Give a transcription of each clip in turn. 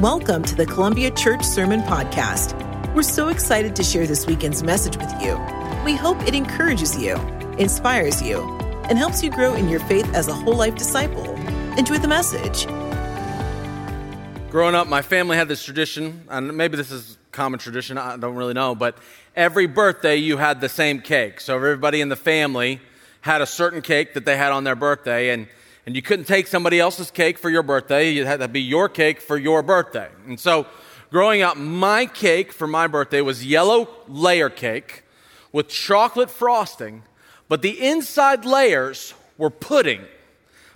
Welcome to the Columbia Church Sermon Podcast. We're so excited to share this weekend's message with you. We hope it encourages you, inspires you, and helps you grow in your faith as a whole life disciple. Enjoy the message. Growing up, my family had this tradition, and maybe this is common tradition, I don't really know, but every birthday you had the same cake. So everybody in the family had a certain cake that they had on their birthday, and and you couldn't take somebody else's cake for your birthday. It had to be your cake for your birthday. And so, growing up, my cake for my birthday was yellow layer cake with chocolate frosting, but the inside layers were pudding.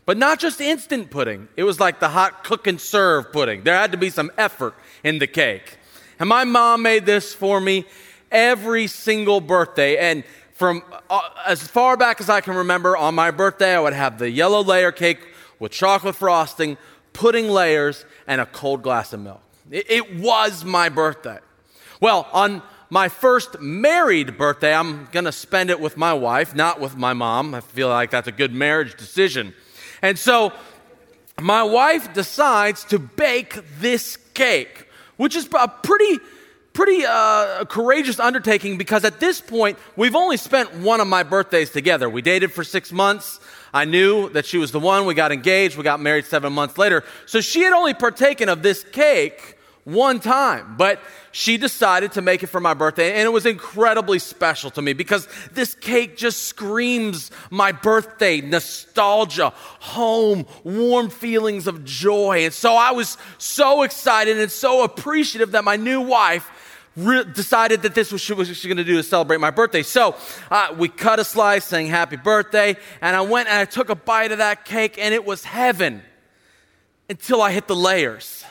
But not just instant pudding, it was like the hot cook and serve pudding. There had to be some effort in the cake. And my mom made this for me every single birthday. And from uh, as far back as I can remember, on my birthday, I would have the yellow layer cake with chocolate frosting, pudding layers, and a cold glass of milk. It, it was my birthday. Well, on my first married birthday, I'm going to spend it with my wife, not with my mom. I feel like that's a good marriage decision. And so my wife decides to bake this cake, which is a pretty pretty uh, courageous undertaking because at this point, we've only spent one of my birthdays together. We dated for six months. I knew that she was the one. We got engaged. We got married seven months later. So she had only partaken of this cake one time, but she decided to make it for my birthday, and it was incredibly special to me because this cake just screams my birthday nostalgia, home, warm feelings of joy. And so I was so excited and so appreciative that my new wife re- decided that this was what she was going to do to celebrate my birthday. So uh, we cut a slice, saying happy birthday, and I went and I took a bite of that cake, and it was heaven until I hit the layers.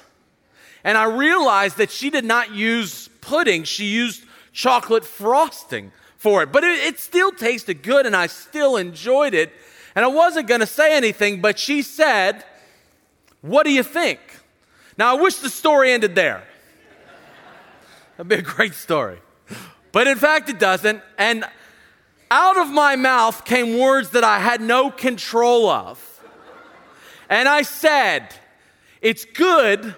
And I realized that she did not use pudding, she used chocolate frosting for it. But it, it still tasted good, and I still enjoyed it. And I wasn't going to say anything, but she said, What do you think? Now, I wish the story ended there. That'd be a great story. But in fact, it doesn't. And out of my mouth came words that I had no control of. And I said, It's good,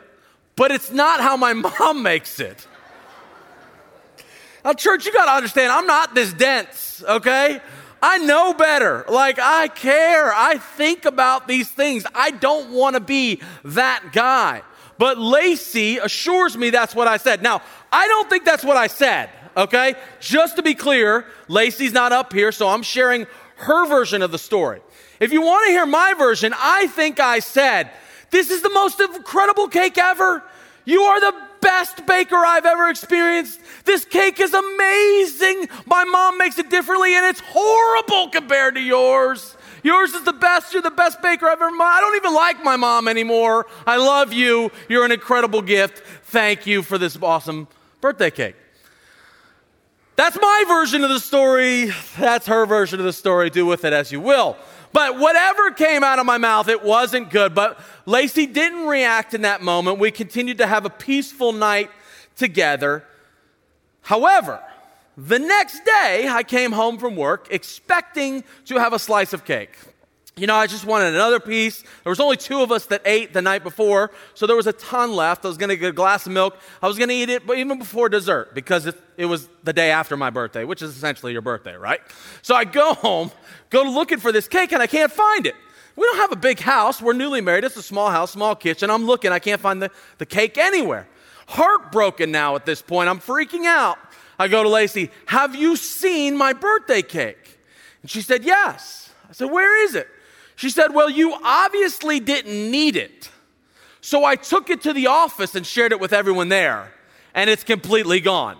but it's not how my mom makes it. Now, church, you got to understand, I'm not this dense, okay? I know better. Like, I care. I think about these things. I don't want to be that guy. But Lacey assures me that's what I said. Now, I don't think that's what I said, okay? Just to be clear, Lacey's not up here, so I'm sharing her version of the story. If you want to hear my version, I think I said, This is the most incredible cake ever. You are the best baker I've ever experienced. This cake is amazing. My mom makes it differently, and it's horrible compared to yours. Yours is the best. You're the best baker I've ever met. I don't even like my mom anymore. I love you. You're an incredible gift. Thank you for this awesome birthday cake. That's my version of the story. That's her version of the story. Do with it as you will. But whatever came out of my mouth, it wasn't good. But Lacey didn't react in that moment. We continued to have a peaceful night together. However, the next day, I came home from work expecting to have a slice of cake. You know, I just wanted another piece. There was only two of us that ate the night before, so there was a ton left. I was going to get a glass of milk. I was going to eat it, but even before dessert because it, it, was the day after my birthday, which is essentially your birthday, right? So I go home, go looking for this cake, and I can't find it. We don't have a big house. We're newly married. It's a small house, small kitchen. I'm looking. I can't find the, the cake anywhere. Heartbroken now at this point. I'm freaking out. I go to Lacey, Have you seen my birthday cake? And she said, Yes. I said, Where is it? She said, Well, you obviously didn't need it. So I took it to the office and shared it with everyone there, and it's completely gone.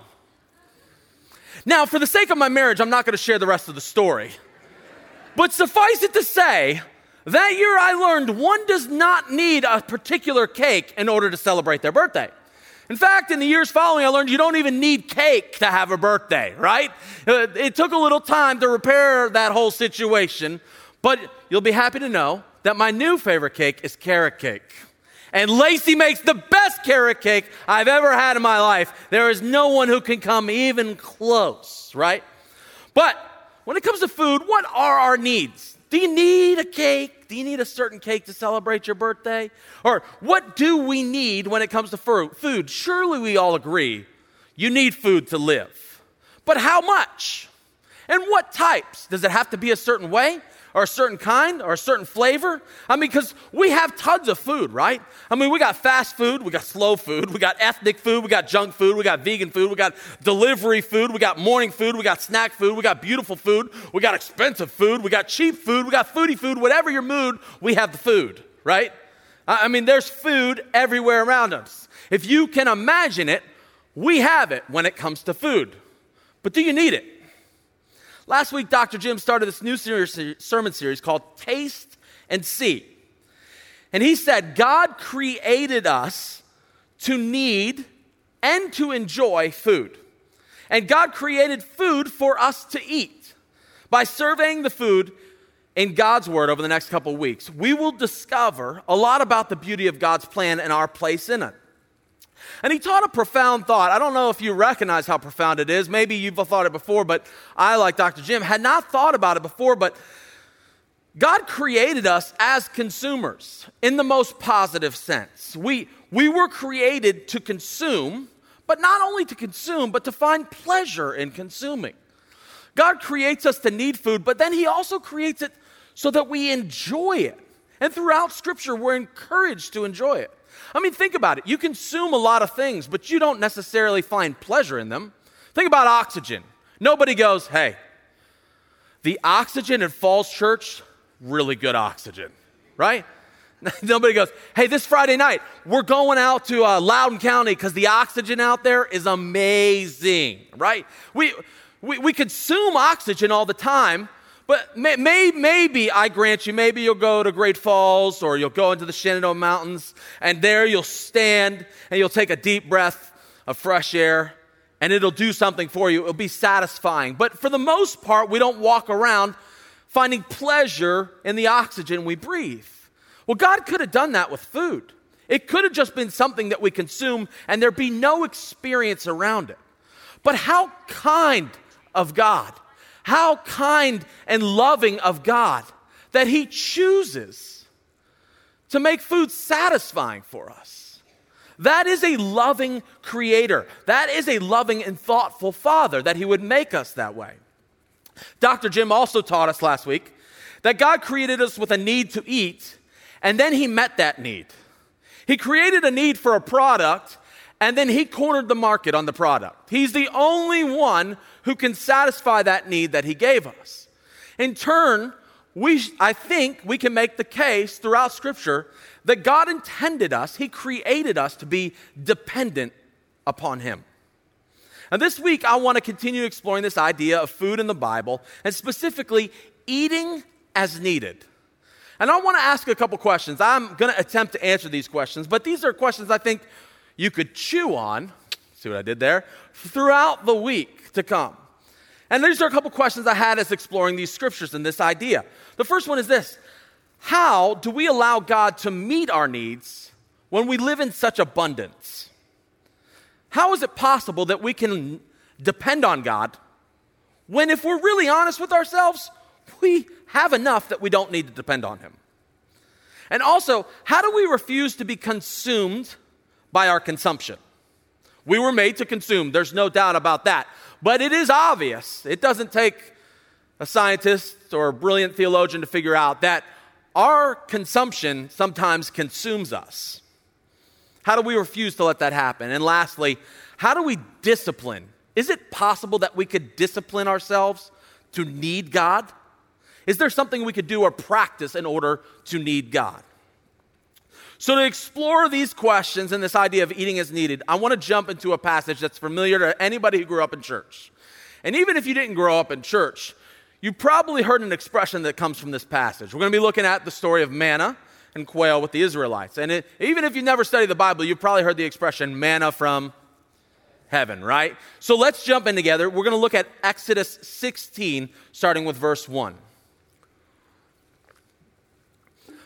Now, for the sake of my marriage, I'm not going to share the rest of the story. But suffice it to say, that year I learned one does not need a particular cake in order to celebrate their birthday. In fact, in the years following, I learned you don't even need cake to have a birthday, right? Uh, it took a little time to repair that whole situation, but you'll be happy to know that my new favorite cake is carrot cake. And Lacey makes the best carrot cake I've ever had in my life. There is no one who can come even close, right? But when it comes to food, what are our needs? Do you need a cake? Do you need a certain cake to celebrate your birthday? Or what do we need when it comes to food? Surely we all agree you need food to live. But how much? And what types? Does it have to be a certain way? Or a certain kind or a certain flavor? I mean, because we have tons of food, right? I mean, we got fast food, we got slow food, we got ethnic food, we got junk food, we got vegan food, we got delivery food, we got morning food, we got snack food, we got beautiful food, we got expensive food, we got cheap food, we got foodie food, whatever your mood, we have the food, right? I mean, there's food everywhere around us. If you can imagine it, we have it when it comes to food. But do you need it? Last week, Dr. Jim started this new series, sermon series called Taste and See. And he said, God created us to need and to enjoy food. And God created food for us to eat. By surveying the food in God's Word over the next couple weeks, we will discover a lot about the beauty of God's plan and our place in it. And he taught a profound thought. I don't know if you recognize how profound it is. Maybe you've thought it before, but I, like Dr. Jim, had not thought about it before. But God created us as consumers in the most positive sense. We, we were created to consume, but not only to consume, but to find pleasure in consuming. God creates us to need food, but then He also creates it so that we enjoy it. And throughout Scripture, we're encouraged to enjoy it. I mean, think about it. You consume a lot of things, but you don't necessarily find pleasure in them. Think about oxygen. Nobody goes, hey, the oxygen in Falls Church, really good oxygen, right? Nobody goes, hey, this Friday night, we're going out to uh, Loudoun County because the oxygen out there is amazing, right? We, we, we consume oxygen all the time, but may, may, maybe, I grant you, maybe you'll go to Great Falls or you'll go into the Shenandoah Mountains, and there you'll stand and you'll take a deep breath of fresh air, and it'll do something for you. It'll be satisfying. But for the most part, we don't walk around finding pleasure in the oxygen we breathe. Well, God could have done that with food. It could have just been something that we consume and there'd be no experience around it. But how kind of God how kind and loving of God that He chooses to make food satisfying for us. That is a loving creator. That is a loving and thoughtful father that He would make us that way. Dr. Jim also taught us last week that God created us with a need to eat, and then He met that need. He created a need for a product, and then He cornered the market on the product. He's the only one who can satisfy that need that He gave us. In turn, we, I think we can make the case throughout Scripture that God intended us, He created us to be dependent upon Him. And this week, I want to continue exploring this idea of food in the Bible, and specifically eating as needed. And I want to ask a couple questions. I'm going to attempt to answer these questions, but these are questions I think you could chew on. See what I did there? Throughout the week to come. And these are a couple questions I had as exploring these scriptures and this idea. The first one is this How do we allow God to meet our needs when we live in such abundance? How is it possible that we can depend on God when, if we're really honest with ourselves, we have enough that we don't need to depend on Him? And also, how do we refuse to be consumed by our consumption? We were made to consume, there's no doubt about that. But it is obvious. It doesn't take a scientist or a brilliant theologian to figure out that our consumption sometimes consumes us. How do we refuse to let that happen? And lastly, how do we discipline? Is it possible that we could discipline ourselves to need God? Is there something we could do or practice in order to need God? So, to explore these questions and this idea of eating as needed, I want to jump into a passage that's familiar to anybody who grew up in church. And even if you didn't grow up in church, you probably heard an expression that comes from this passage. We're going to be looking at the story of manna and quail with the Israelites. And it, even if you never studied the Bible, you've probably heard the expression manna from heaven, right? So let's jump in together. We're going to look at Exodus 16, starting with verse 1.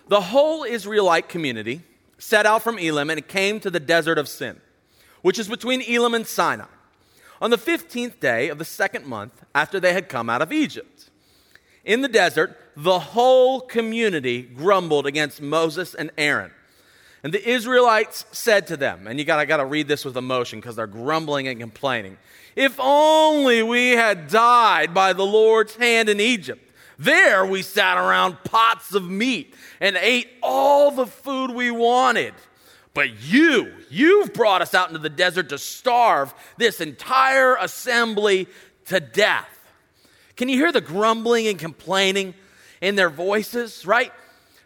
The whole Israelite community set out from Elim and came to the desert of Sin, which is between Elim and Sinai, on the 15th day of the second month after they had come out of Egypt. In the desert, the whole community grumbled against Moses and Aaron. And the Israelites said to them, and you got, I got to read this with emotion because they're grumbling and complaining. If only we had died by the Lord's hand in Egypt. There we sat around pots of meat and ate all the food we wanted. But you, you've brought us out into the desert to starve this entire assembly to death. Can you hear the grumbling and complaining in their voices, right?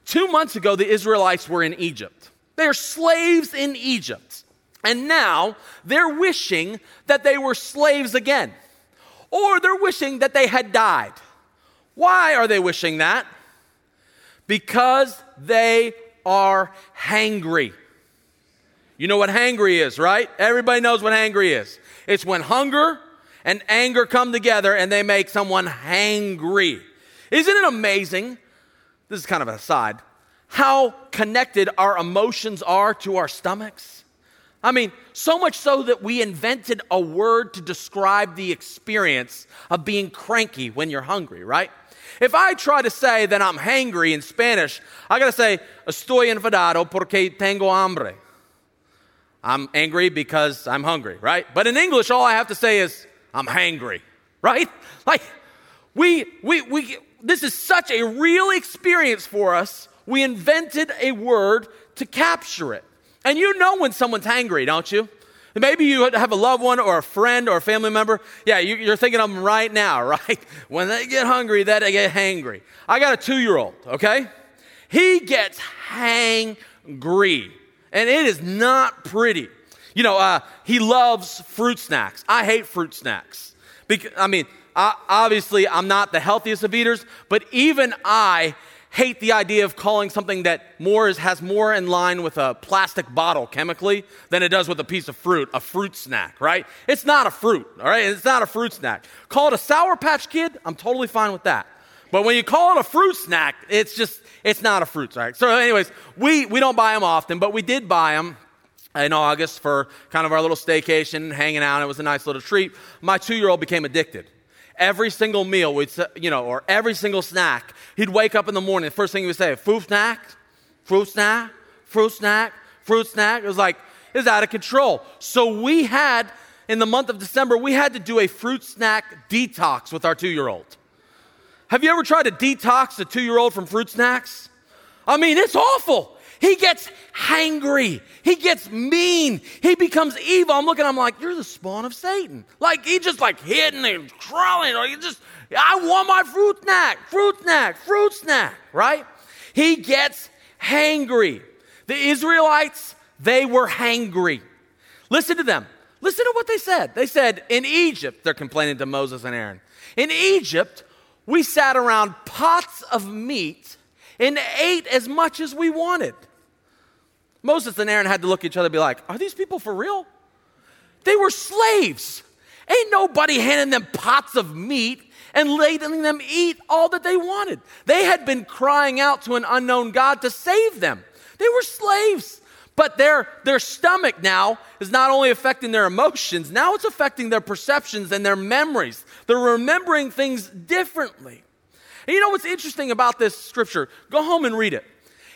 Two months ago, the Israelites were in Egypt. They are slaves in Egypt. And now they're wishing that they were slaves again, or they're wishing that they had died. Why are they wishing that? Because they are hangry. You know what hangry is, right? Everybody knows what hangry is. It's when hunger and anger come together and they make someone hangry. Isn't it amazing? This is kind of an aside. How connected our emotions are to our stomachs. I mean, so much so that we invented a word to describe the experience of being cranky when you're hungry, right? If I try to say that I'm hangry in Spanish, I gotta say, estoy enfadado porque tengo hambre. I'm angry because I'm hungry, right? But in English, all I have to say is, I'm hangry, right? Like, we, we, we, this is such a real experience for us. We invented a word to capture it. And you know when someone's hangry, don't you? Maybe you have a loved one or a friend or a family member. Yeah, you're thinking of them right now, right? When they get hungry, that they get hangry. I got a two year old, okay? He gets hangry and it is not pretty. You know, uh, he loves fruit snacks. I hate fruit snacks. Because, I mean, I, obviously, I'm not the healthiest of eaters, but even I hate the idea of calling something that more is, has more in line with a plastic bottle chemically than it does with a piece of fruit, a fruit snack, right? It's not a fruit, all right? It's not a fruit snack. Call it a Sour Patch Kid, I'm totally fine with that. But when you call it a fruit snack, it's just, it's not a fruit snack. So, anyways, we, we don't buy them often, but we did buy them in August for kind of our little staycation, hanging out. It was a nice little treat. My two year old became addicted. Every single meal, we'd, you know, or every single snack, he'd wake up in the morning. The first thing he would say, fruit snack, fruit snack, fruit snack, fruit snack. It was like, it was out of control. So we had, in the month of December, we had to do a fruit snack detox with our two year old. Have you ever tried to detox a two year old from fruit snacks? I mean, it's awful. He gets hangry. He gets mean. He becomes evil. I'm looking, I'm like, you're the spawn of Satan. Like, he just like hidden and crawling. Or he just, I want my fruit snack, fruit snack, fruit snack, right? He gets hangry. The Israelites, they were hangry. Listen to them. Listen to what they said. They said, in Egypt, they're complaining to Moses and Aaron. In Egypt, we sat around pots of meat and ate as much as we wanted. Moses and Aaron had to look at each other and be like, Are these people for real? They were slaves. Ain't nobody handing them pots of meat and letting them eat all that they wanted. They had been crying out to an unknown God to save them. They were slaves. But their, their stomach now is not only affecting their emotions, now it's affecting their perceptions and their memories. They're remembering things differently. And you know what's interesting about this scripture? Go home and read it.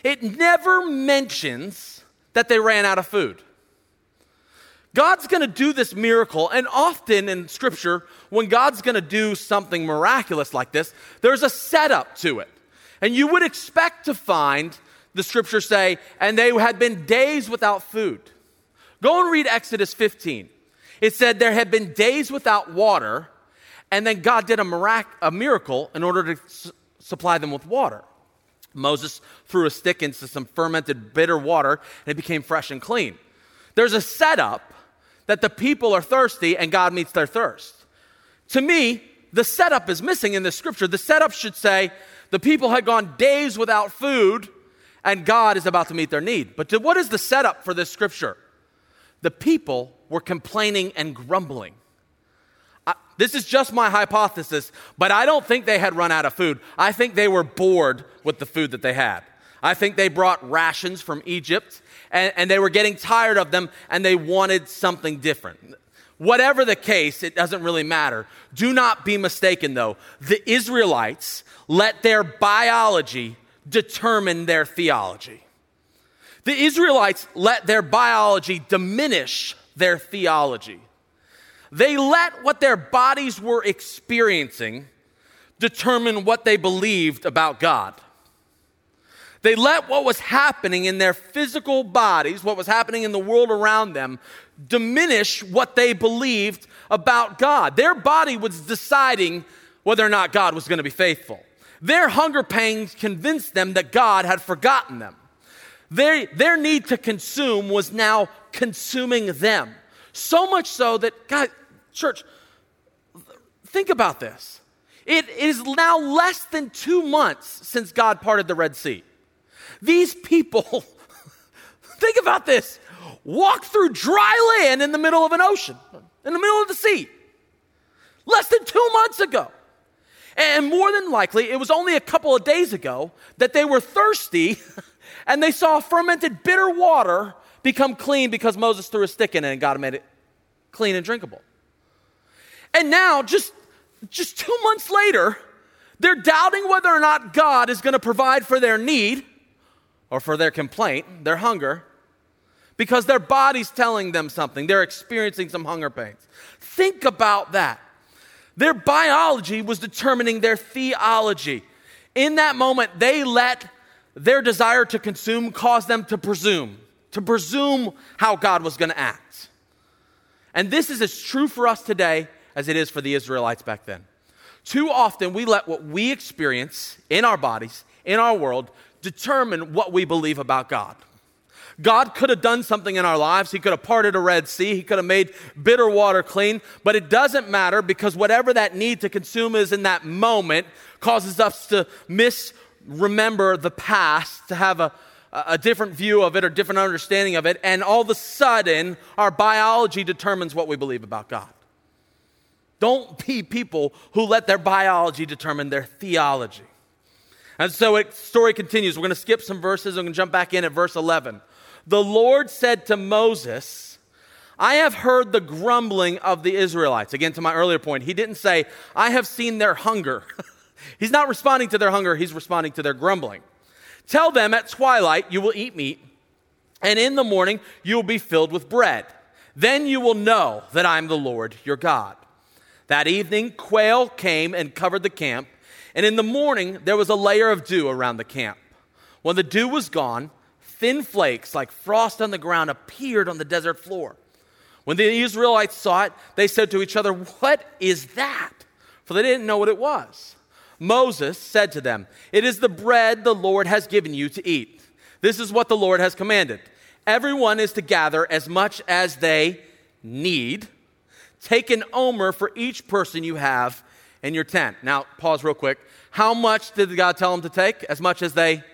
It never mentions that they ran out of food. God's going to do this miracle, and often in Scripture, when God's going to do something miraculous like this, there's a setup to it. And you would expect to find the scriptures say, and they had been days without food. Go and read Exodus 15. It said there had been days without water, and then God did a, mirac- a miracle in order to s- supply them with water. Moses threw a stick into some fermented bitter water, and it became fresh and clean. There's a setup that the people are thirsty, and God meets their thirst. To me, the setup is missing in the scripture. The setup should say the people had gone days without food, and God is about to meet their need. But what is the setup for this scripture? The people were complaining and grumbling. This is just my hypothesis, but I don't think they had run out of food. I think they were bored with the food that they had. I think they brought rations from Egypt and, and they were getting tired of them and they wanted something different. Whatever the case, it doesn't really matter. Do not be mistaken, though. The Israelites let their biology determine their theology. The Israelites let their biology diminish their theology. They let what their bodies were experiencing determine what they believed about God. They let what was happening in their physical bodies, what was happening in the world around them, diminish what they believed about God. Their body was deciding whether or not God was going to be faithful. Their hunger pangs convinced them that God had forgotten them. Their, their need to consume was now consuming them. So much so that, God, church, think about this. It is now less than two months since God parted the Red Sea. These people, think about this, walk through dry land in the middle of an ocean, in the middle of the sea, less than two months ago. And more than likely, it was only a couple of days ago that they were thirsty and they saw fermented bitter water become clean because Moses threw a stick in it and God made it clean and drinkable. And now, just, just two months later, they're doubting whether or not God is going to provide for their need or for their complaint, their hunger, because their body's telling them something. They're experiencing some hunger pains. Think about that. Their biology was determining their theology. In that moment, they let their desire to consume cause them to presume, to presume how God was going to act. And this is as true for us today as it is for the Israelites back then. Too often, we let what we experience in our bodies, in our world, determine what we believe about God. God could have done something in our lives. He could have parted a Red Sea. He could have made bitter water clean. But it doesn't matter because whatever that need to consume is in that moment causes us to misremember the past, to have a, a different view of it or different understanding of it. And all of a sudden, our biology determines what we believe about God. Don't be people who let their biology determine their theology. And so the story continues. We're going to skip some verses. We're going to jump back in at verse 11. The Lord said to Moses, I have heard the grumbling of the Israelites. Again, to my earlier point, he didn't say, I have seen their hunger. he's not responding to their hunger, he's responding to their grumbling. Tell them at twilight you will eat meat, and in the morning you will be filled with bread. Then you will know that I'm the Lord your God. That evening, quail came and covered the camp, and in the morning there was a layer of dew around the camp. When the dew was gone, thin flakes like frost on the ground appeared on the desert floor. When the Israelites saw it, they said to each other, What is that? For they didn't know what it was. Moses said to them, It is the bread the Lord has given you to eat. This is what the Lord has commanded. Everyone is to gather as much as they need. Take an omer for each person you have in your tent. Now, pause real quick. How much did God tell them to take? As much as they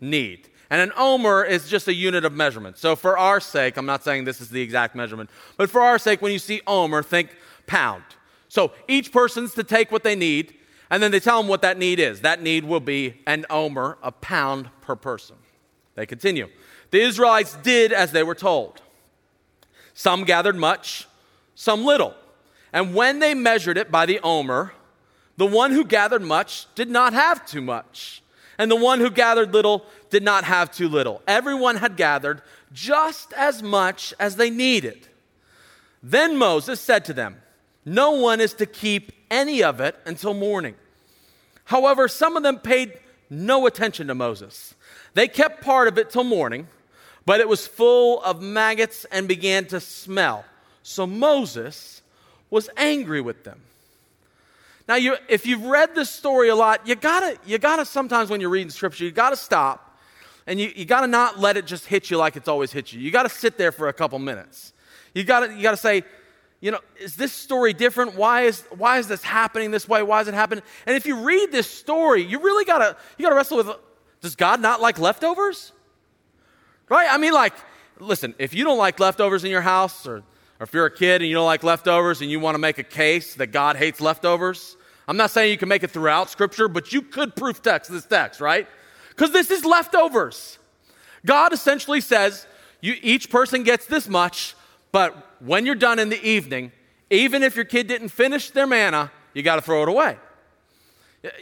need. And an omer is just a unit of measurement. So, for our sake, I'm not saying this is the exact measurement, but for our sake, when you see omer, think pound. So, each person's to take what they need, and then they tell them what that need is. That need will be an omer, a pound per person. They continue. The Israelites did as they were told. Some gathered much, some little. And when they measured it by the omer, the one who gathered much did not have too much and the one who gathered little did not have too little. Everyone had gathered just as much as they needed. Then Moses said to them, No one is to keep any of it until morning. However, some of them paid no attention to Moses. They kept part of it till morning, but it was full of maggots and began to smell. So Moses was angry with them. Now, you, if you've read this story a lot, you gotta, you gotta sometimes when you're reading scripture, you gotta stop and you, you gotta not let it just hit you like it's always hit you. You gotta sit there for a couple minutes. You gotta, you gotta say, you know, is this story different? Why is, why is this happening this way? Why is it happening? And if you read this story, you really gotta, you gotta wrestle with, does God not like leftovers? Right? I mean, like, listen, if you don't like leftovers in your house or, or if you're a kid and you don't like leftovers and you want to make a case that God hates leftovers, I'm not saying you can make it throughout Scripture, but you could proof text this text, right? Because this is leftovers. God essentially says, you, each person gets this much, But when you're done in the evening, even if your kid didn't finish their manna, you got to throw it away.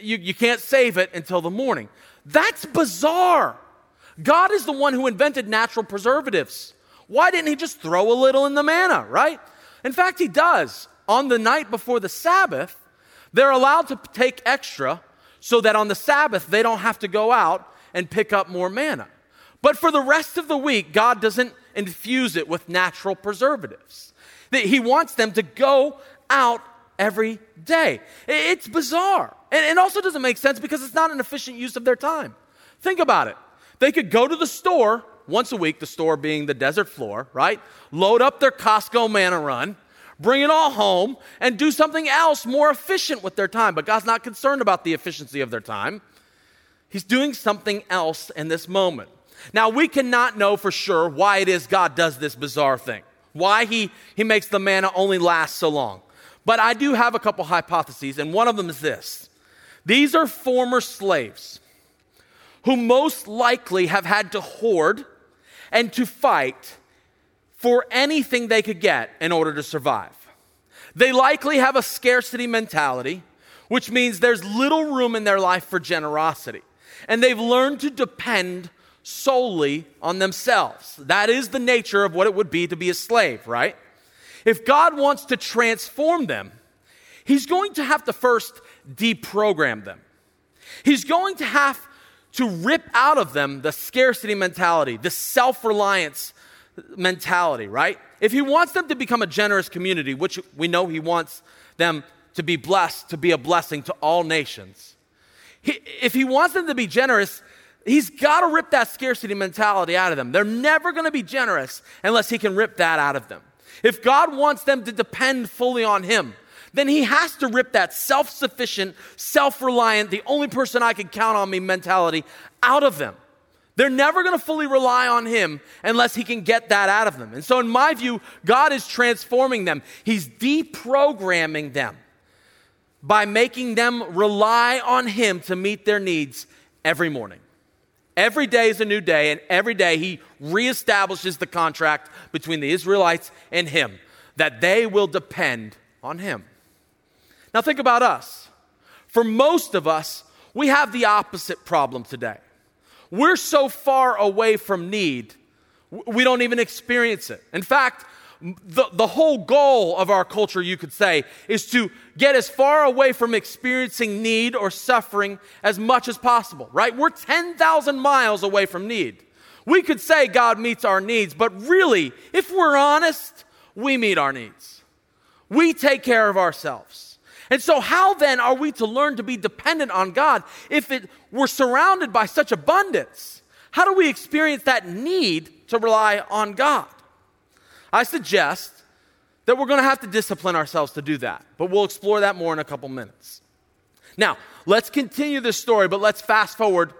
You, you can't save it until the morning. That's bizarre. God is the one who invented natural preservatives. Why didn't he just throw a little in the manna, right? In fact, he does. On the night before the Sabbath, they're allowed to take extra so that on the Sabbath they don't have to go out and pick up more manna. But for the rest of the week, God doesn't infuse it with natural preservatives. He wants them to go out every day. It's bizarre. And it also doesn't make sense because it's not an efficient use of their time. Think about it. They could go to the store once a week, the store being the desert floor, right? Load up their Costco manna run, bring it all home, and do something else more efficient with their time. But God's not concerned about the efficiency of their time. He's doing something else in this moment. Now, we cannot know for sure why it is God does this bizarre thing, why he, he makes the manna only last so long. But I do have a couple hypotheses, and one of them is this these are former slaves who most likely have had to hoard and to fight for anything they could get in order to survive. They likely have a scarcity mentality, which means there's little room in their life for generosity. And they've learned to depend solely on themselves. That is the nature of what it would be to be a slave, right? If God wants to transform them, He's going to have to first deprogram them. He's going to have to rip out of them the scarcity mentality, the self reliance mentality, right? If He wants them to become a generous community, which we know He wants them to be blessed, to be a blessing to all nations, he, if He wants them to be generous, He's got to rip that scarcity mentality out of them. They're never going to be generous unless He can rip that out of them. If God wants them to depend fully on Him, then He has to rip that self sufficient, self reliant, the only person I can count on me mentality out of them. They're never going to fully rely on Him unless He can get that out of them. And so, in my view, God is transforming them, He's deprogramming them by making them rely on Him to meet their needs every morning. Every day is a new day, and every day he reestablishes the contract between the Israelites and him that they will depend on him. Now, think about us. For most of us, we have the opposite problem today. We're so far away from need, we don't even experience it. In fact, the, the whole goal of our culture, you could say, is to get as far away from experiencing need or suffering as much as possible, right? We're 10,000 miles away from need. We could say God meets our needs, but really, if we're honest, we meet our needs. We take care of ourselves. And so, how then are we to learn to be dependent on God if it, we're surrounded by such abundance? How do we experience that need to rely on God? I suggest that we're going to have to discipline ourselves to do that, but we'll explore that more in a couple minutes. Now, let's continue this story, but let's fast forward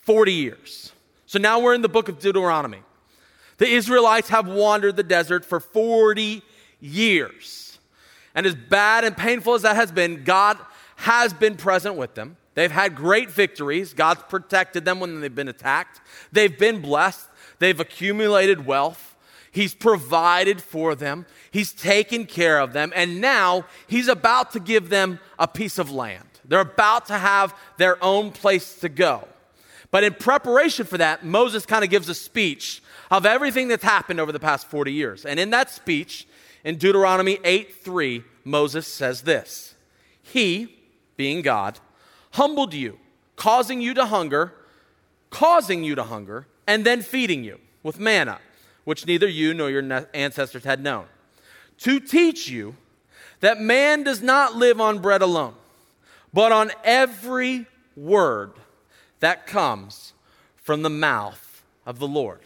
40 years. So now we're in the book of Deuteronomy. The Israelites have wandered the desert for 40 years. And as bad and painful as that has been, God has been present with them. They've had great victories. God's protected them when they've been attacked. They've been blessed. They've accumulated wealth. He's provided for them, He's taken care of them, and now He's about to give them a piece of land. They're about to have their own place to go. But in preparation for that, Moses kind of gives a speech of everything that's happened over the past 40 years. And in that speech, in Deuteronomy 8 3, Moses says this He, being God, humbled you, causing you to hunger, causing you to hunger, and then feeding you with manna which neither you nor your ancestors had known, to teach you that man does not live on bread alone, but on every word that comes from the mouth of the Lord.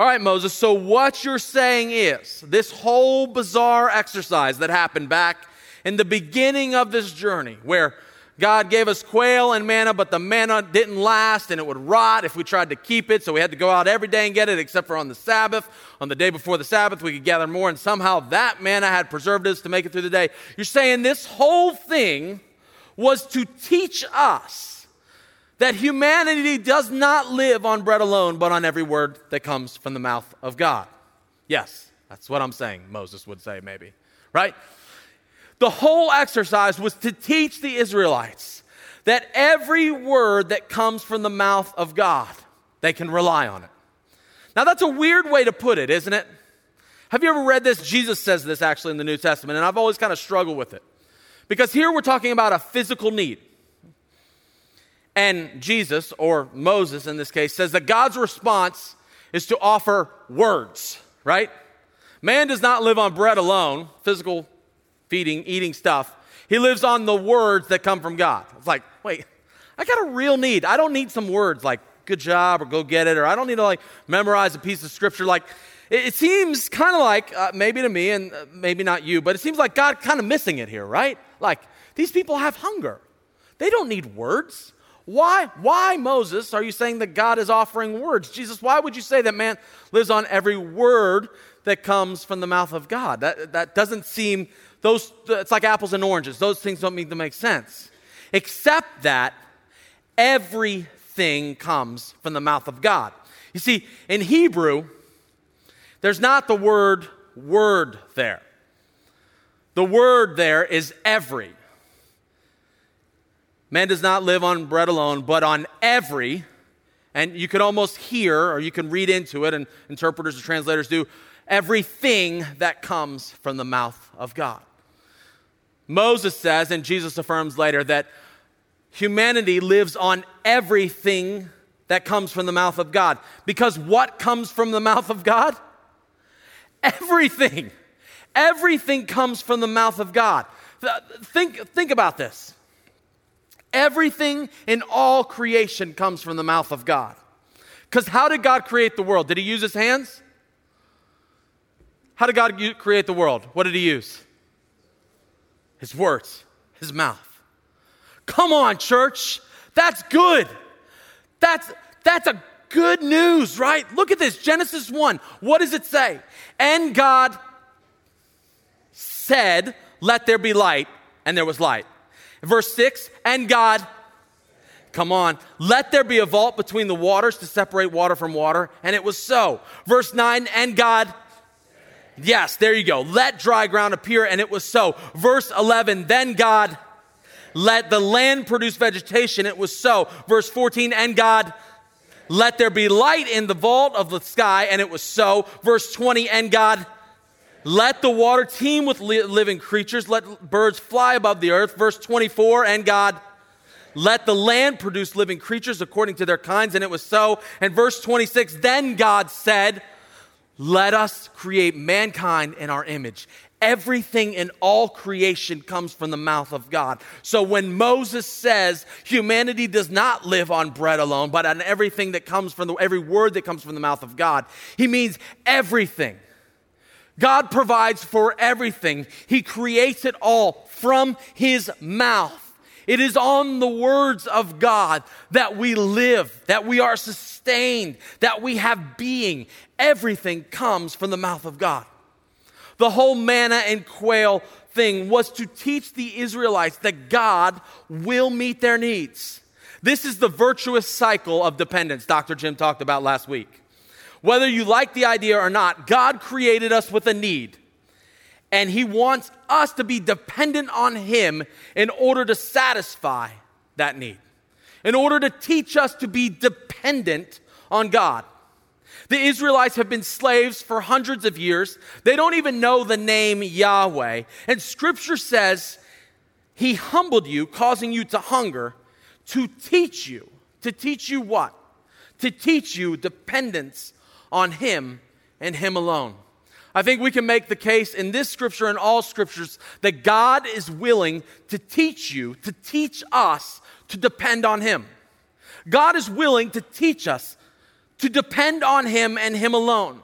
All right, Moses, so what you're saying is this whole bizarre exercise that happened back in the beginning of this journey, where God gave us quail and manna, but the manna didn't last and it would rot if we tried to keep it. So we had to go out every day and get it, except for on the Sabbath. On the day before the Sabbath, we could gather more, and somehow that manna had preserved us to make it through the day. You're saying this whole thing was to teach us that humanity does not live on bread alone, but on every word that comes from the mouth of God. Yes, that's what I'm saying, Moses would say, maybe, right? The whole exercise was to teach the Israelites that every word that comes from the mouth of God, they can rely on it. Now, that's a weird way to put it, isn't it? Have you ever read this? Jesus says this actually in the New Testament, and I've always kind of struggled with it. Because here we're talking about a physical need. And Jesus, or Moses in this case, says that God's response is to offer words, right? Man does not live on bread alone, physical feeding, eating stuff. He lives on the words that come from God. It's like, wait, I got a real need. I don't need some words like good job or go get it, or I don't need to like memorize a piece of scripture. Like, it, seems kind of like, uh, maybe to me and uh, maybe not you, but it seems like God kind of missing it here, right? Like, these people have hunger. They don't need words. Why, why, Moses, are you saying that God is offering words? Jesus, why would you say that man lives on every word that comes from the mouth of God? That, that doesn't seem, those, it's like apples and oranges. Those things don't mean to make sense. Except that everything comes from the mouth of God. You see, in Hebrew, there's not the word word there. The word there is every. Man does not live on bread alone, but on every, and you can almost hear or you can read into it, and interpreters and translators do, everything that comes from the mouth of God. Moses says, and Jesus affirms later, that humanity lives on everything that comes from the mouth of God. Because what comes from the mouth of God? Everything. Everything comes from the mouth of God. Think, think about this. Everything in all creation comes from the mouth of God. Because how did God create the world? Did he use his hands? How did God create the world? What did he use? His words, his mouth. Come on, church. That's good. That's, that's a good news, right? Look at this Genesis 1. What does it say? And God said, Let there be light, and there was light. Verse 6 And God, come on, let there be a vault between the waters to separate water from water, and it was so. Verse 9 And God, yes, there you go, let dry ground appear, and it was so. Verse 11 Then God, let the land produce vegetation, it was so. Verse 14 And God, let there be light in the vault of the sky, and it was so. Verse 20, and God, let the water teem with li- living creatures, let birds fly above the earth. Verse 24, and God, let the land produce living creatures according to their kinds, and it was so. And verse 26, then God said, Let us create mankind in our image Everything in all creation comes from the mouth of God. So when Moses says humanity does not live on bread alone, but on everything that comes from the, every word that comes from the mouth of God, he means everything. God provides for everything. He creates it all from his mouth. It is on the words of God that we live, that we are sustained, that we have being. Everything comes from the mouth of God. The whole manna and quail thing was to teach the Israelites that God will meet their needs. This is the virtuous cycle of dependence Dr. Jim talked about last week. Whether you like the idea or not, God created us with a need. And He wants us to be dependent on Him in order to satisfy that need, in order to teach us to be dependent on God. The Israelites have been slaves for hundreds of years. They don't even know the name Yahweh. And scripture says, He humbled you, causing you to hunger, to teach you. To teach you what? To teach you dependence on Him and Him alone. I think we can make the case in this scripture and all scriptures that God is willing to teach you, to teach us to depend on Him. God is willing to teach us to depend on Him and Him alone.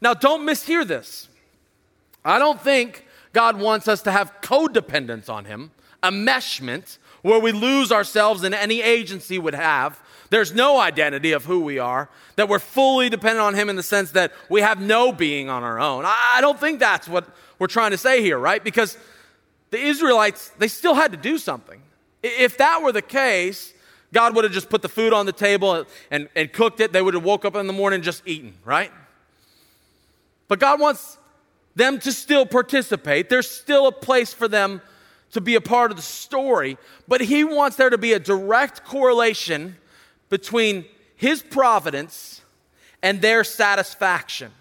Now, don't mishear this. I don't think God wants us to have codependence on Him, enmeshment where we lose ourselves in any agency would have. There's no identity of who we are, that we're fully dependent on Him in the sense that we have no being on our own. I don't think that's what we're trying to say here, right? Because the Israelites, they still had to do something. If that were the case, God would have just put the food on the table and, and cooked it. They would have woke up in the morning just eating, right? But God wants them to still participate. There's still a place for them to be a part of the story, but He wants there to be a direct correlation between His providence and their satisfaction.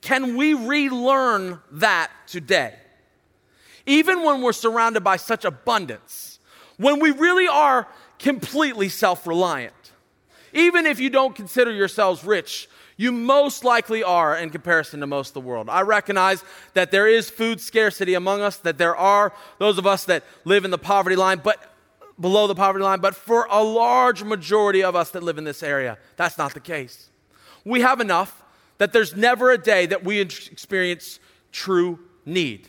Can we relearn that today? Even when we're surrounded by such abundance, when we really are completely self reliant, even if you don't consider yourselves rich, you most likely are in comparison to most of the world. I recognize that there is food scarcity among us, that there are those of us that live in the poverty line, but below the poverty line, but for a large majority of us that live in this area, that's not the case. We have enough that there's never a day that we experience true need.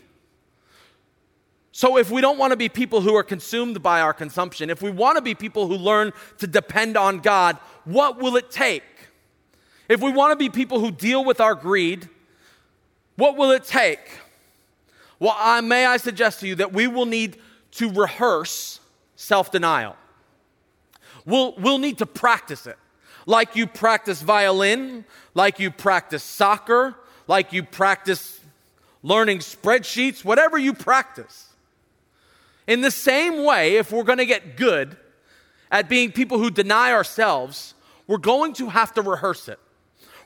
So, if we don't want to be people who are consumed by our consumption, if we want to be people who learn to depend on God, what will it take? If we want to be people who deal with our greed, what will it take? Well, I, may I suggest to you that we will need to rehearse self denial. We'll, we'll need to practice it like you practice violin, like you practice soccer, like you practice learning spreadsheets, whatever you practice. In the same way, if we're going to get good at being people who deny ourselves, we're going to have to rehearse it.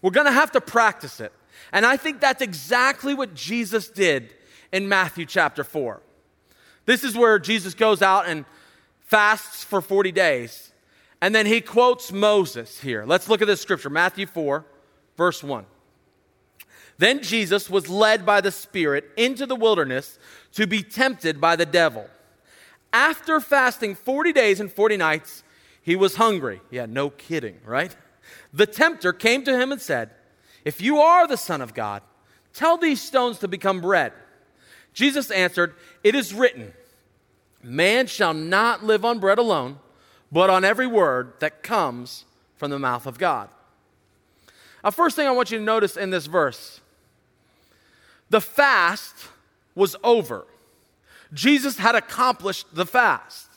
We're going to have to practice it. And I think that's exactly what Jesus did in Matthew chapter 4. This is where Jesus goes out and fasts for 40 days. And then he quotes Moses here. Let's look at this scripture Matthew 4, verse 1. Then Jesus was led by the Spirit into the wilderness to be tempted by the devil. After fasting 40 days and 40 nights, he was hungry. Yeah, no kidding, right? The tempter came to him and said, If you are the Son of God, tell these stones to become bread. Jesus answered, It is written, Man shall not live on bread alone but on every word that comes from the mouth of God. Now, first thing I want you to notice in this verse the fast was over. Jesus had accomplished the fast.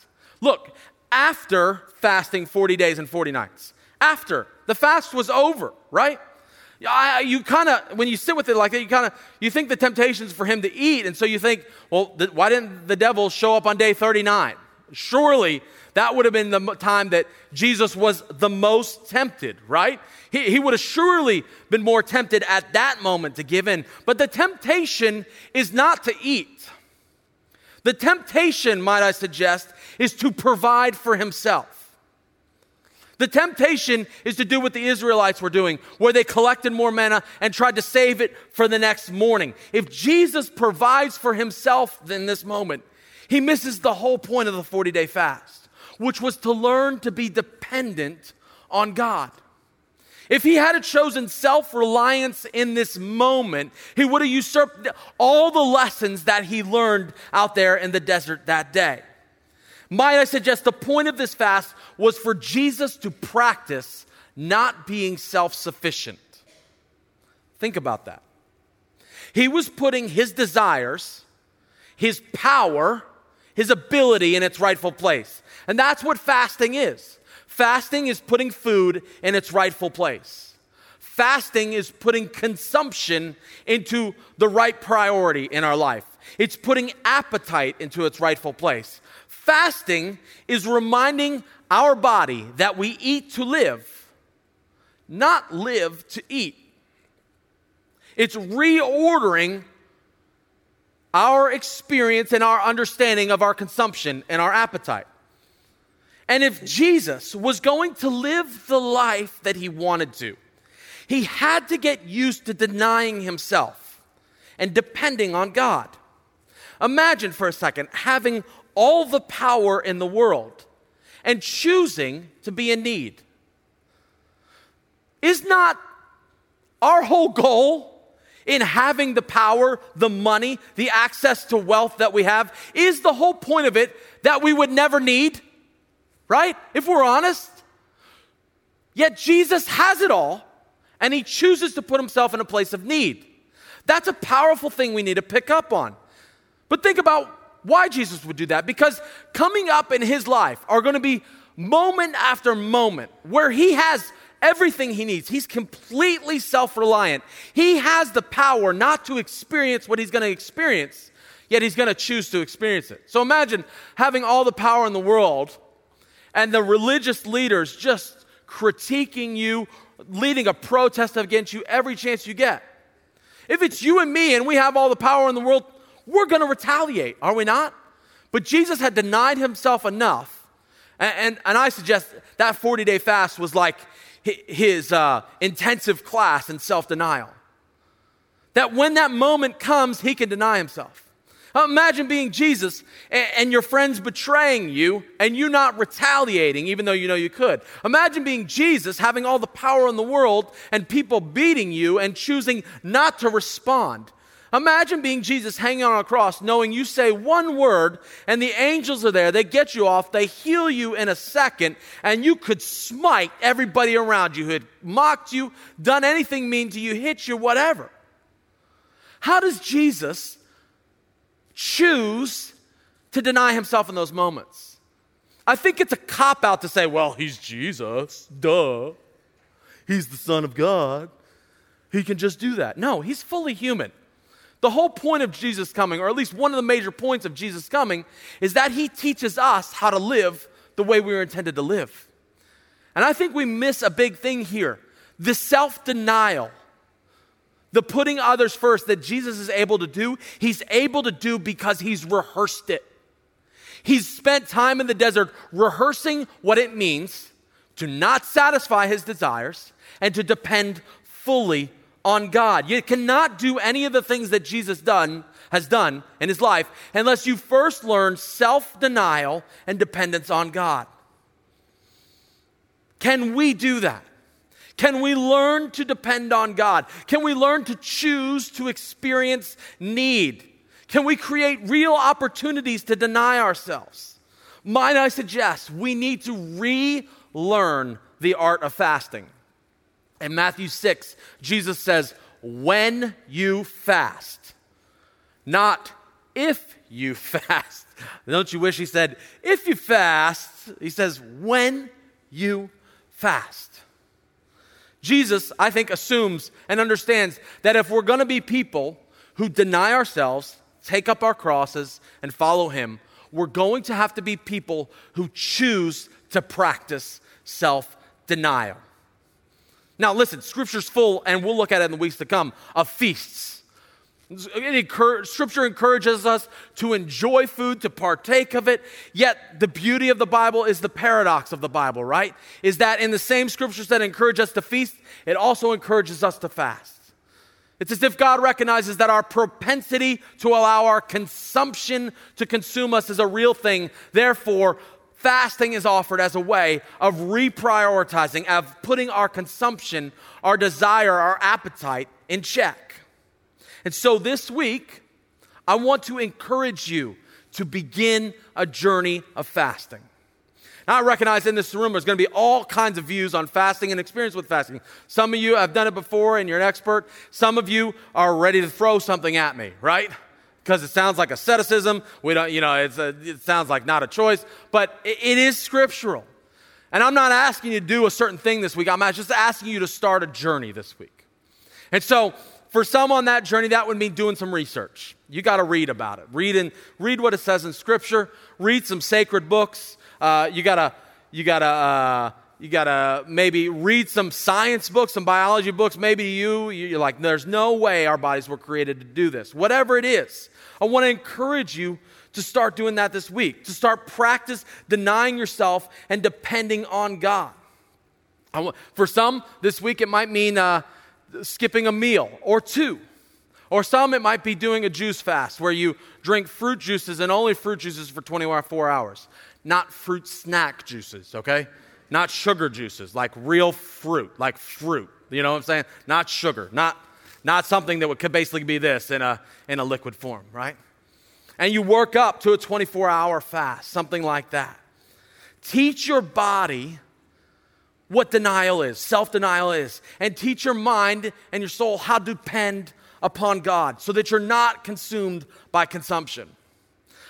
Look, after fasting 40 days and 40 nights, after the fast was over, right? You kind of when you sit with it like that you kind of you think the temptations for him to eat and so you think well th- why didn't the devil show up on day 39 surely that would have been the time that Jesus was the most tempted, right? He, he would have surely been more tempted at that moment to give in. But the temptation is not to eat. The temptation, might I suggest, is to provide for himself. The temptation is to do what the Israelites were doing, where they collected more manna and tried to save it for the next morning. If Jesus provides for himself in this moment, he misses the whole point of the 40 day fast which was to learn to be dependent on God. If he had chosen self reliance in this moment, he would have usurped all the lessons that he learned out there in the desert that day. Might I suggest the point of this fast was for Jesus to practice not being self sufficient? Think about that. He was putting his desires, his power, his ability in its rightful place. And that's what fasting is. Fasting is putting food in its rightful place. Fasting is putting consumption into the right priority in our life. It's putting appetite into its rightful place. Fasting is reminding our body that we eat to live, not live to eat. It's reordering our experience and our understanding of our consumption and our appetite. And if Jesus was going to live the life that he wanted to, he had to get used to denying himself and depending on God. Imagine for a second having all the power in the world and choosing to be in need. Is not our whole goal in having the power, the money, the access to wealth that we have? Is the whole point of it that we would never need? right? If we're honest. Yet Jesus has it all, and he chooses to put himself in a place of need. That's a powerful thing we need to pick up on. But think about why Jesus would do that. Because coming up in his life are going to be moment after moment where he has everything he needs. He's completely self reliant. He has the power not to experience what he's going to experience, yet he's going to choose to experience it. So imagine having all the power in the world and the religious leaders just critiquing you, leading a protest against you every chance you get. If it's you and me and we have all the power in the world, we're going to retaliate, are we not? But Jesus had denied himself enough. And, and, and I suggest that 40 day fast was like his uh, intensive class in self denial. That when that moment comes, he can deny himself. Imagine being Jesus and, and, your friends betraying you and you not retaliating, even though you know you could. Imagine being Jesus, having all the power in the world, and people beating you and choosing not to respond. Imagine being Jesus hanging on a cross, knowing you say one word and the angels are there. They get you off, they heal you in a second, and you could smite everybody around you who had mocked you, done anything mean to you, hit you, whatever. How does Jesus choose to deny himself in those moments? I think it's a cop out to say, well, he's Jesus, duh. He's the Son of God. He can just do that. No, he's fully human. The whole point of Jesus coming, or at least one of the major points of Jesus coming, is that he teaches us how to live the way we were intended to live. And I think we miss a big thing here the self denial, the putting others first that Jesus is able to do, he's able to do because he's rehearsed it. He's spent time in the desert rehearsing what it means to not satisfy his desires and to depend fully on God. You cannot do any of the things that Jesus done has done in his life unless you first learn self-denial and dependence on God. Can we do that? Can we learn to depend on God? Can we learn to choose to experience need? Can we create real opportunities to deny ourselves? Might I suggest we need to relearn the art of fasting? In Matthew 6, Jesus says, when you fast, not if you fast. Don't you wish he said, if you fast? He says, when you fast. Jesus, I think, assumes and understands that if we're going to be people who deny ourselves, take up our crosses, and follow him, we're going to have to be people who choose to practice self denial. Now, listen, scripture's full, and we'll look at it in the weeks to come, of feasts. scripture encourages us to enjoy food, to partake of it. Yet, the beauty of the Bible is the paradox of the Bible, right? Is that in the same scriptures that encourage us to feast, it also encourages us to fast. It's as if God recognizes that our propensity to allow our consumption to consume us is a real thing. Therefore, fasting is offered as a way of reprioritizing, of putting our consumption, our desire, our appetite in check. And so this week, I want to encourage you to begin a journey of fasting. Now, I recognize in this room there's going to be all kinds of views on fasting and experience with fasting. Some of you have done it before and you're an expert. Some of you are ready to throw something at me, right? Because it sounds like asceticism. We don't, you know, a, it sounds like not a choice, but it, it is scriptural. And I'm not asking you to do a certain thing this week. I'm just asking you to start a journey this week. And so, for some on that journey, that would mean doing some research. You got to read about it. Read and read what it says in Scripture. Read some sacred books. Uh, you got to you got to uh, you got to maybe read some science books, some biology books. Maybe you, you're like, there's no way our bodies were created to do this. Whatever it is, I want to encourage you to start doing that this week, to start practice denying yourself and depending on God. Want, for some, this week it might mean uh, skipping a meal or two. Or some, it might be doing a juice fast where you drink fruit juices and only fruit juices for 24 hours, not fruit snack juices, okay? Not sugar juices, like real fruit, like fruit. You know what I'm saying? Not sugar, not, not something that would, could basically be this in a, in a liquid form, right? And you work up to a 24 hour fast, something like that. Teach your body what denial is, self denial is, and teach your mind and your soul how to depend upon God so that you're not consumed by consumption.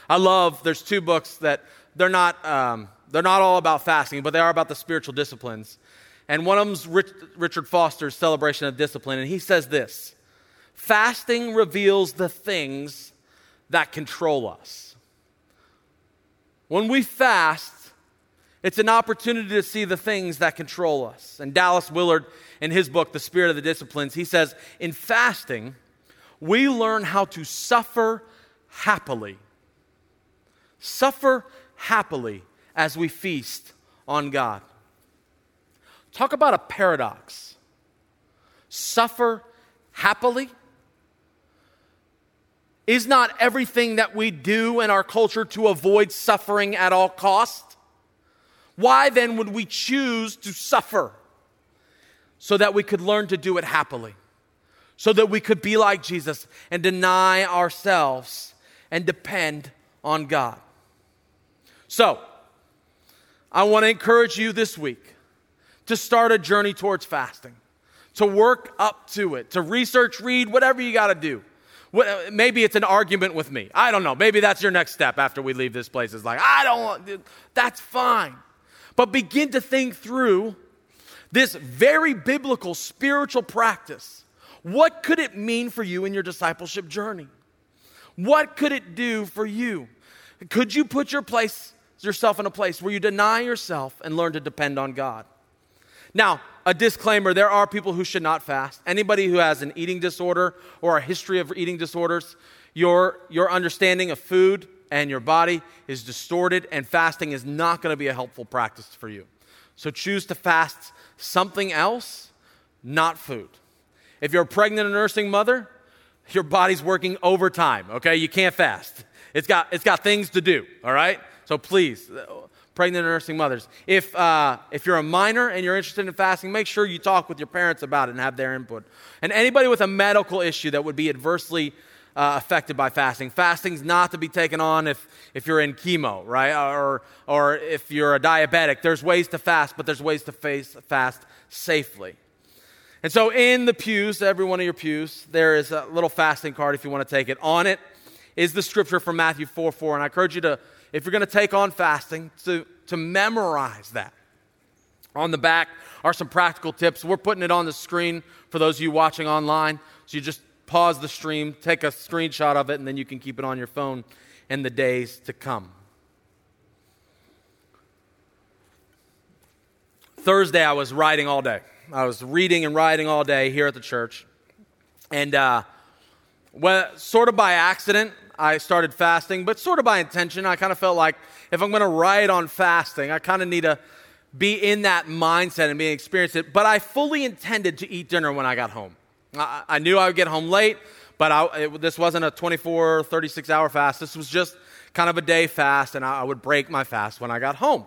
I love, there's two books that they're not. Um, they're not all about fasting, but they are about the spiritual disciplines. and one of them's Rich, Richard Foster's celebration of discipline, and he says this fasting reveals the things that control us. When we fast, it's an opportunity to see the things that control us. And Dallas Willard, in his book, The Spirit of the Disciplines, he says, In fasting, we learn how to suffer happily. Suffer happily as we feast on God. Talk about a paradox. Suffer happily? Is not everything that we do in our culture to avoid suffering at all costs? Why then would we choose to suffer? So that we could learn to do it happily, so that we could be like Jesus and deny ourselves and depend on God. So, I want to encourage you this week to start a journey towards fasting, to work up to it, to research, read, whatever you got to do. Maybe it's an argument with me. I don't know. Maybe that's your next step after we leave this place. Is like, I don't want, that's fine. But begin to think through this very biblical spiritual practice. What could it mean for you in your discipleship journey? What could it do for you? Could you put your place, yourself in a place where you deny yourself and learn to depend on God? Now, a disclaimer there are people who should not fast. Anybody who has an eating disorder or a history of eating disorders, your, your understanding of food and your body is distorted, and fasting is not going to be a helpful practice for you. So choose to fast something else, not food. If you're a pregnant or nursing mother, your body's working overtime, okay? You can't fast. It's got, it's got things to do, all right? So please, pregnant and nursing mothers. If, uh, if you're a minor and you're interested in fasting, make sure you talk with your parents about it and have their input. And anybody with a medical issue that would be adversely uh, affected by fasting, fasting's not to be taken on if, if you're in chemo, right? Or, or if you're a diabetic. There's ways to fast, but there's ways to face, fast safely. And so in the pews, every one of your pews, there is a little fasting card if you want to take it. On it is the scripture from Matthew 4 4. And I encourage you to if you're going to take on fasting, to, to memorize that. On the back are some practical tips. We're putting it on the screen for those of you watching online. So you just pause the stream, take a screenshot of it, and then you can keep it on your phone in the days to come. Thursday, I was writing all day. I was reading and writing all day here at the church. And uh, well, sort of by accident, I started fasting, but sort of by intention. I kind of felt like if I'm going to write on fasting, I kind of need to be in that mindset and be experience it. But I fully intended to eat dinner when I got home. I, I knew I would get home late, but I, it, this wasn't a 24, 36 hour fast. This was just kind of a day fast, and I, I would break my fast when I got home.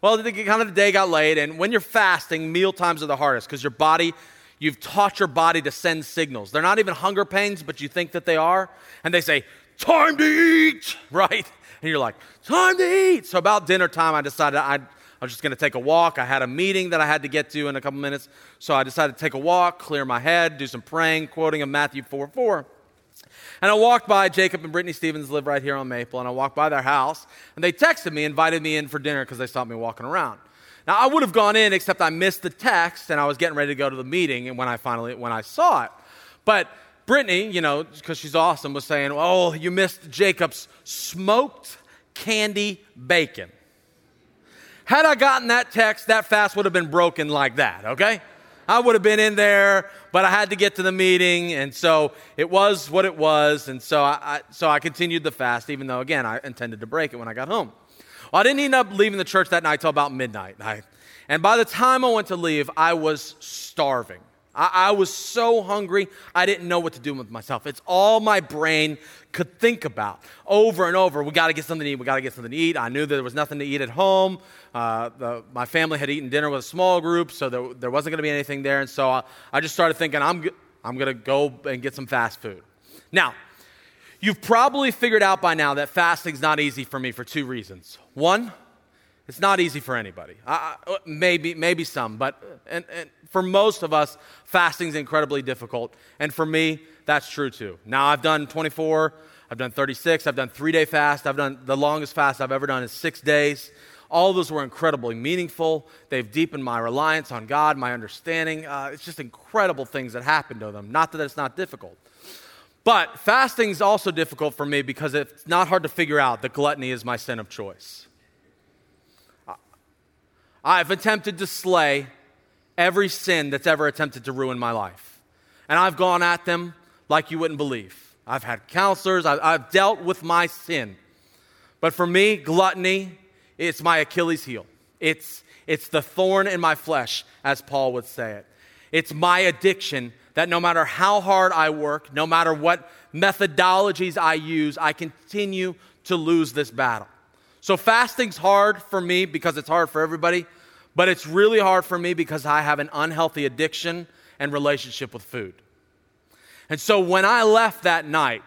Well, the, kind of the day got late, and when you're fasting, meal times are the hardest because your body you've taught your body to send signals. They're not even hunger pains, but you think that they are. And they say, time to eat, right? And you're like, time to eat. So about dinner time, I decided I, I was just going to take a walk. I had a meeting that I had to get to in a couple minutes. So I decided to take a walk, clear my head, do some praying, quoting of Matthew 4 4. And I walked by, Jacob and Brittany Stevens live right here on Maple, and I walked by their house, and they texted me, invited me in for dinner because they saw me walking around. Now I would have gone in, except I missed the text, and I was getting ready to go to the meeting, and when I finally when I saw it, but Brittany, you know, because she's awesome, was saying, Oh, you missed Jacob's smoked candy bacon. Had I gotten that text, that fast would have been broken like that, okay? I would have been in there, but I had to get to the meeting, and so it was what it was, and so I, I, so I continued the fast, even though, again, I intended to break it when I got home. Well, I didn't end up leaving the church that night till about midnight. I, and by the time I went to leave, I was starving. I, I was so hungry, I didn't know what to do with myself. It's all my brain could think about over and over. We got to get something to eat. We got to get something to eat. I knew that there was nothing to eat at home. Uh, the, my family had eaten dinner with a small group, so there, there wasn't going to be anything there. And so I, I just started thinking, I'm, I'm going to go and get some fast food. Now, you've probably figured out by now that fasting's not easy for me for two reasons. One, it's not easy for anybody. Uh, maybe, maybe some, but and, and for most of us, fasting is incredibly difficult. And for me, that's true too. Now, I've done 24, I've done 36, I've done three day fast, I've done the longest fast I've ever done is six days. All those were incredibly meaningful. They've deepened my reliance on God, my understanding. Uh, it's just incredible things that happened to them. Not that it's not difficult. But fasting is also difficult for me because it's not hard to figure out that gluttony is my sin of choice. I've attempted to slay every sin that's ever attempted to ruin my life. And I've gone at them like you wouldn't believe. I've had counselors, I've, I've dealt with my sin. But for me, gluttony, it's my Achilles heel. It's, it's the thorn in my flesh, as Paul would say it. It's my addiction that no matter how hard I work, no matter what methodologies I use, I continue to lose this battle. So fasting's hard for me because it's hard for everybody, but it's really hard for me because I have an unhealthy addiction and relationship with food. And so when I left that night,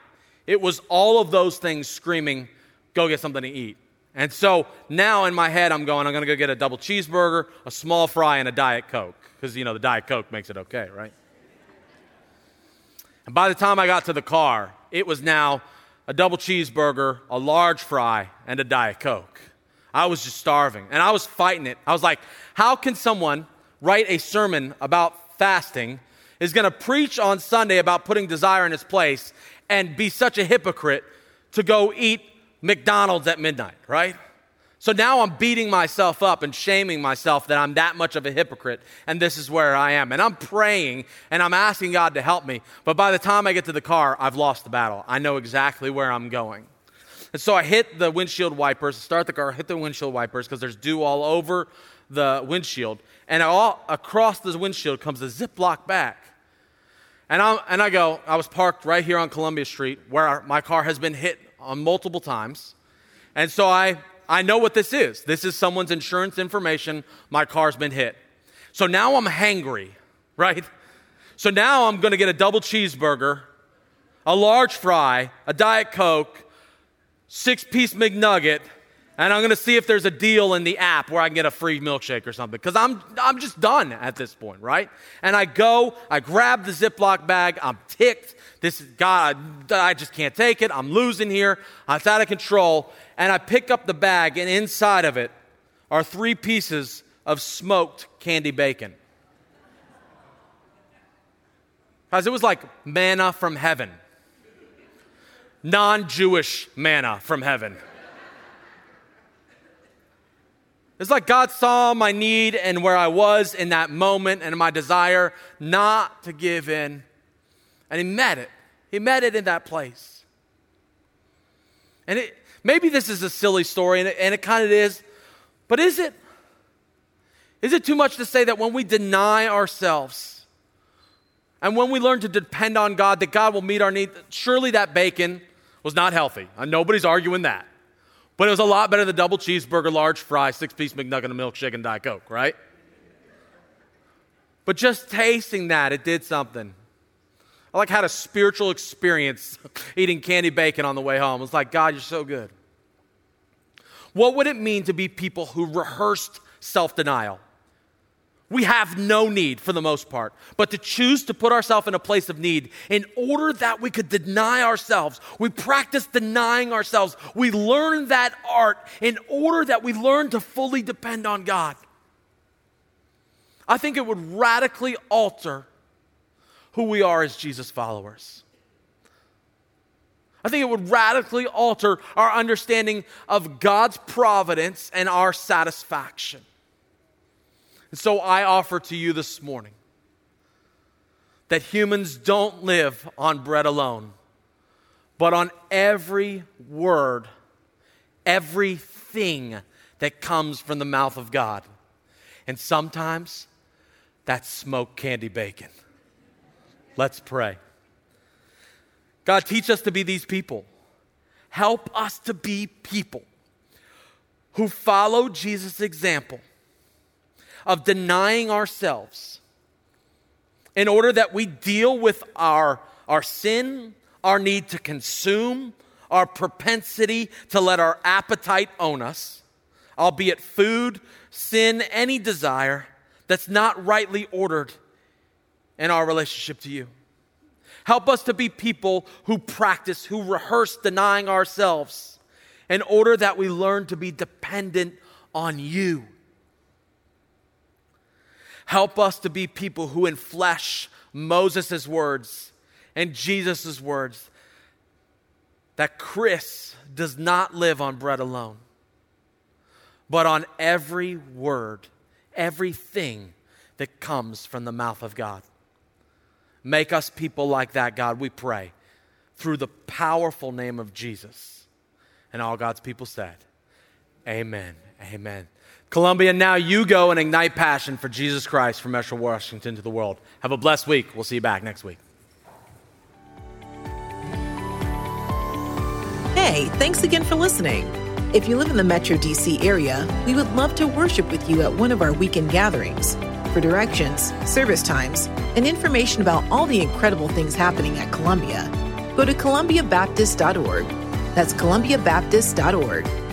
it was all of those things screaming, go get something to eat. And so now in my head, I'm going, I'm going to go get a double cheeseburger, a small fry, and a Diet Coke. Because, you know, the Diet Coke makes it okay, right? And by the time I got to the car, it was now a double cheeseburger, a large fry, and a Diet Coke. I was just starving and I was fighting it. I was like, how can someone write a sermon about fasting, is going to preach on Sunday about putting desire in its place, and be such a hypocrite to go eat McDonald's at midnight, right? So now I'm beating myself up and shaming myself that I'm that much of a hypocrite, and this is where I am. And I'm praying and I'm asking God to help me. But by the time I get to the car, I've lost the battle. I know exactly where I'm going. And so I hit the windshield wipers, start the car, hit the windshield wipers because there's dew all over the windshield. And all, across the windshield comes a Ziploc bag. And I, and I go, I was parked right here on Columbia Street where my car has been hit on multiple times. And so I I know what this is. This is someone's insurance information. My car's been hit. So now I'm hangry, right? So now I'm going to get a double cheeseburger, a large fry, a Diet Coke, six piece McNugget, and I'm going to see if there's a deal in the app where I can get a free milkshake or something because I'm, I'm just done at this point, right? And I go, I grab the Ziploc bag, I'm ticked. This is, God, I just can't take it. I'm losing here. It's out of control and I pick up the bag, and inside of it are three pieces of smoked candy bacon. Guys, it was like manna from heaven, non Jewish manna from heaven. It's like God saw my need and where I was in that moment and my desire not to give in. And He met it. He met it in that place. And it, Maybe this is a silly story, and it, and it kind of is, but is it? Is it too much to say that when we deny ourselves and when we learn to depend on God, that God will meet our need? Surely that bacon was not healthy. Uh, nobody's arguing that. But it was a lot better than double cheeseburger, large fry, six piece McNugget, and a milkshake, and Diet Coke, right? But just tasting that, it did something. I like had a spiritual experience eating candy bacon on the way home. It's like, God, you're so good. What would it mean to be people who rehearsed self denial? We have no need for the most part, but to choose to put ourselves in a place of need in order that we could deny ourselves. We practice denying ourselves. We learn that art in order that we learn to fully depend on God. I think it would radically alter who we are as Jesus followers. I think it would radically alter our understanding of God's providence and our satisfaction. And so I offer to you this morning that humans don't live on bread alone, but on every word, everything that comes from the mouth of God. And sometimes that's smoked candy bacon. Let's pray. God, teach us to be these people. Help us to be people who follow Jesus' example of denying ourselves in order that we deal with our, our sin, our need to consume, our propensity to let our appetite own us, albeit food, sin, any desire that's not rightly ordered in our relationship to you. Help us to be people who practice, who rehearse denying ourselves in order that we learn to be dependent on you. Help us to be people who enflesh Moses' words and Jesus' words that Chris does not live on bread alone, but on every word, everything that comes from the mouth of God. Make us people like that, God, we pray, through the powerful name of Jesus. And all God's people said, Amen. Amen. Columbia, now you go and ignite passion for Jesus Christ from Metro Washington to the world. Have a blessed week. We'll see you back next week. Hey, thanks again for listening. If you live in the Metro DC area, we would love to worship with you at one of our weekend gatherings. For directions, service times, and information about all the incredible things happening at Columbia, go to columbiabaptist.org. That's columbiabaptist.org